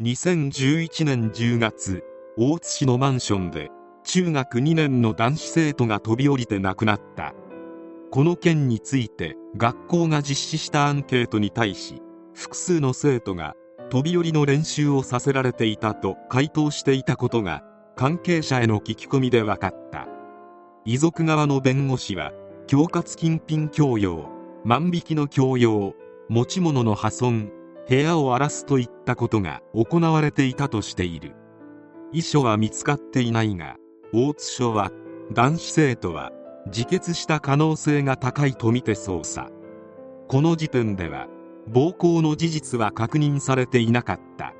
2011年10月大津市のマンションで中学2年の男子生徒が飛び降りて亡くなった。この件について学校が実施したアンケートに対し複数の生徒が飛び降りの練習をさせられていたと回答していたことが関係者への聞き込みで分かった。遺族側の弁護士は恐喝金品強要万引きの強要持ち物の破損部屋を荒らすといったことが行われていたとしている。遺書は見つかっていないが大津署は男子生徒は自決した可能性が高いとみて捜査。この時点では暴行の事実は確認されていなかった。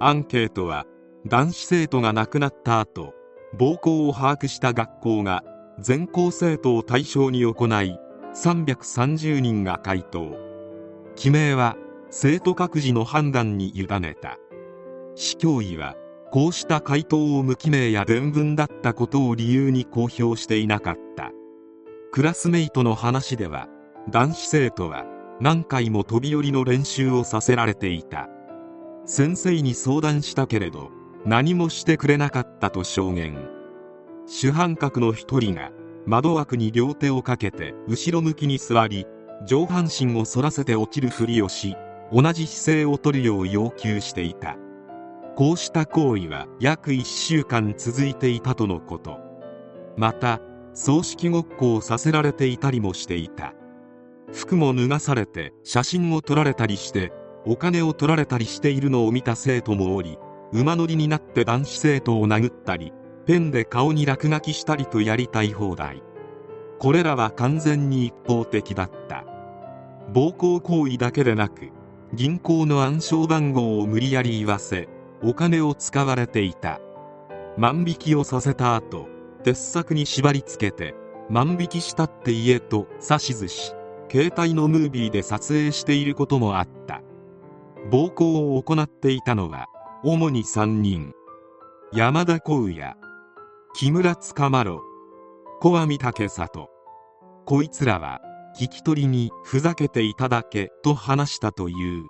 アンケートは男子生徒が亡くなった後暴行を把握した学校が全校生徒を対象に行い330人が回答。記名は生徒各自の判断に委ねた。市教委はこうした回答を無記名や伝聞だったことを理由に公表していなかった。クラスメイトの話では男子生徒は何回も飛び降りの練習をさせられていた。先生に相談したけれど何もしてくれなかったと証言。主犯格の一人が窓枠に両手をかけて後ろ向きに座り上半身を反らせて落ちるふりをし同じ姿勢をとるよう要求していた。こうした行為は約1週間続いていたとのこと。また葬式ごっこをさせられていたりもしていた。服も脱がされて写真を撮られたりしてお金を取られたりしているのを見た生徒もおり馬乗りになって男子生徒を殴ったりペンで顔に落書きしたりとやりたい放題。これらは完全に一方的だった。暴行行為だけでなく銀行の暗証番号を無理やり言わせお金を使われていた。万引きをさせた後鉄柵に縛り付けて万引きしたって言えと指図し携帯のムービーで撮影していることもあった。暴行を行っていたのは主に3人。山田光也木村塚丸小網武里。こいつらは聞き取りにふざけていただけと話したという。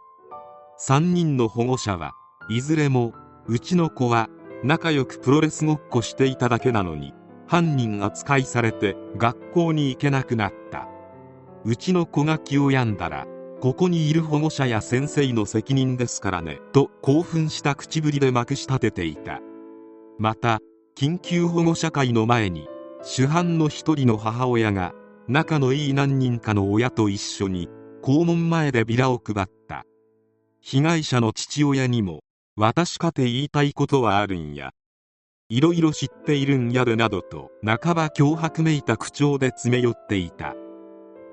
3人の保護者はいずれもうちの子は仲良くプロレスごっこしていただけなのに犯人扱いされて学校に行けなくなった。うちの子が気を病んだらここにいる保護者や先生の責任ですからねと興奮した口ぶりでまくし立てていた。また緊急保護者会の前に主犯の一人の母親が仲のいい何人かの親と一緒に校門前でビラを配った。被害者の父親にも私かて言いたいことはあるんや。いろいろ知っているんやでなどと半ば脅迫めいた口調で詰め寄っていた。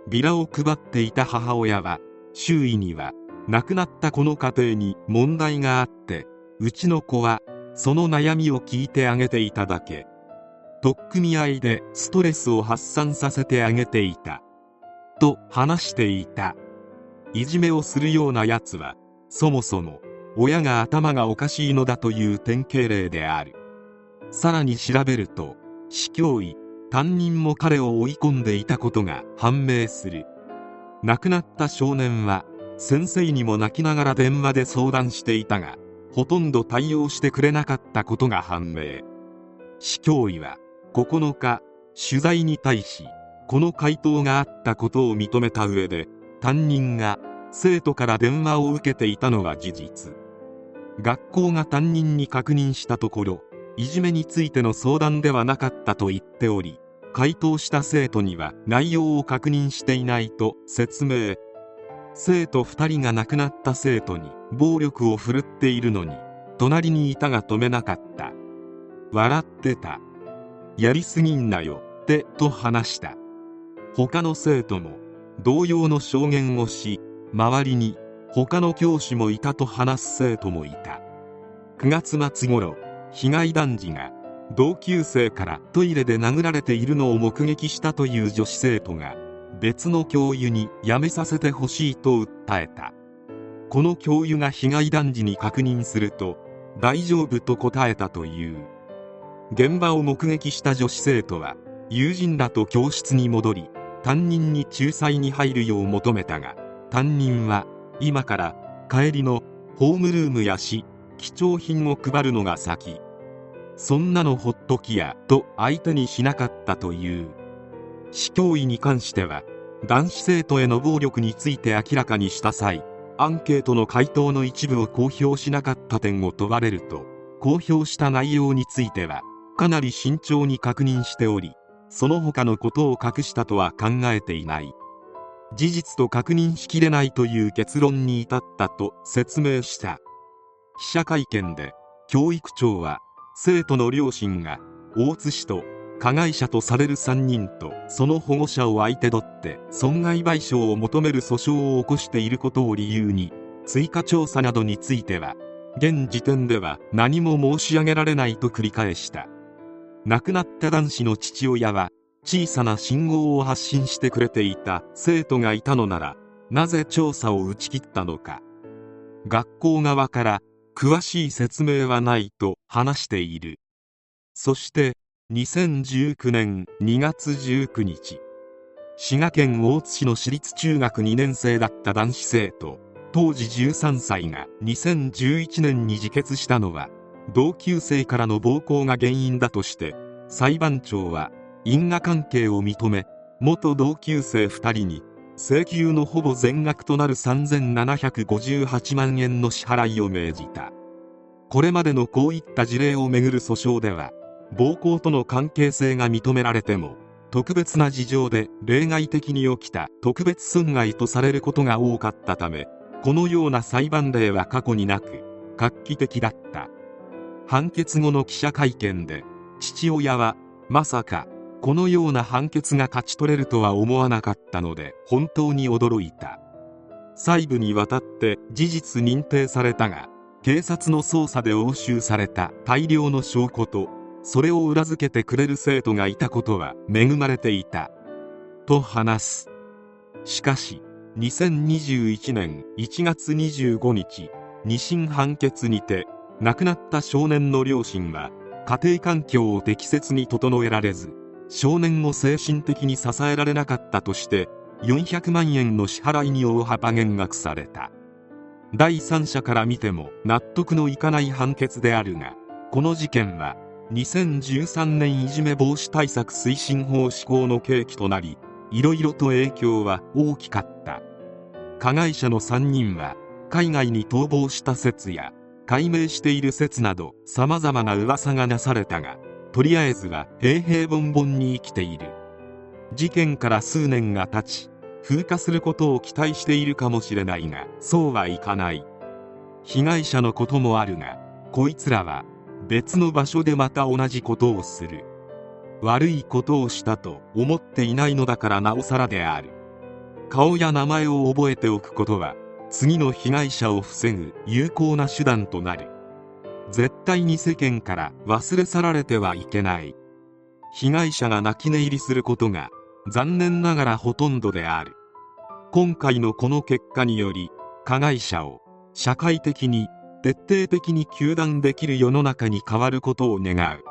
ビラを配っていた母親は周囲には亡くなったこの家庭に問題があってうちの子はその悩みを聞いてあげていただけ。取っ組み合いでストレスを発散させてあげていた。と話していた。いじめをするようなやつはそもそも親が頭がおかしいのだという典型例である。さらに調べると市教委担任も彼を追い込んでいたことが判明する。亡くなった少年は先生にも泣きながら電話で相談していたがほとんど対応してくれなかったことが判明。市教委は9日取材に対しこの回答があったことを認めた上で担任が生徒から電話を受けていたのは事実。学校が担任に確認したところいじめについての相談ではなかったと言っており回答した生徒には内容を確認していないと説明。生徒2人が亡くなった生徒に暴力を振るっているのに隣にいたが止めなかった。笑ってた。やりすぎんなよってと話した。他の生徒も同様の証言をし周りに他の教師もいたと話す生徒もいた。9月末頃被害男児が同級生からトイレで殴られているのを目撃したという女子生徒が別の教諭に辞めさせてほしいと訴えた。この教諭が被害男児に確認すると大丈夫と答えたという。現場を目撃した女子生徒は友人らと教室に戻り担任に仲裁に入るよう求めたが担任は今から帰りのホームルームやし貴重品を配るのが先そんなのほっときやと相手にしなかったという市教委に関しては男子生徒への暴力について明らかにした際アンケートの回答の一部を公表しなかった点を問われると公表した内容についてはかなり慎重に確認しておりその他のことを隠したとは考えていない。事実と確認しきれないという結論に至ったと説明した。記者会見で教育長は生徒の両親が大津市と加害者とされる3人とその保護者を相手取って損害賠償を求める訴訟を起こしていることを理由に追加調査などについては現時点では何も申し上げられないと繰り返した。亡くなった男子の父親は小さな信号を発信してくれていた生徒がいたのならなぜ調査を打ち切ったのか。学校側から詳しい説明はないと話している。そして2019年2月19日滋賀県大津市の私立中学2年生だった男子生徒当時13歳が2011年に自決したのは同級生からの暴行が原因だとして裁判長は因果関係を認め元同級生2人に請求のほぼ全額となる3758万円の支払いを命じた。これまでのこういった事例をめぐる訴訟では暴行との関係性が認められても特別な事情で例外的に起きた特別損害とされることが多かったためこのような裁判例は過去になく画期的だった。判決後の記者会見で父親はまさかこのような判決が勝ち取れるとは思わなかったので本当に驚いた。細部にわたって事実認定されたが警察の捜査で押収された大量の証拠とそれを裏付けてくれる生徒がいたことは恵まれていた。と話す。しかし2021年1月25日2審判決にて亡くなった少年の両親は家庭環境を適切に整えられず少年を精神的に支えられなかったとして400万円の支払いに大幅減額された。第三者から見ても納得のいかない判決であるがこの事件は2013年いじめ防止対策推進法施行の契機となりいろいろと影響は大きかった。加害者の3人は海外に逃亡した説や解明している説など様々な噂がなされたがとりあえずは平々凡々に生きている。事件から数年が経ち風化することを期待しているかもしれないがそうはいかない。被害者のこともあるがこいつらは別の場所でまた同じことをする。悪いことをしたと思っていないのだからなおさらである。顔や名前を覚えておくことは次の被害者を防ぐ有効な手段となる絶対に世間から忘れ去られてはいけない。被害者が泣き寝入りすることが残念ながらほとんどである。今回のこの結果により加害者を社会的に徹底的に糾弾できる世の中に変わることを願う。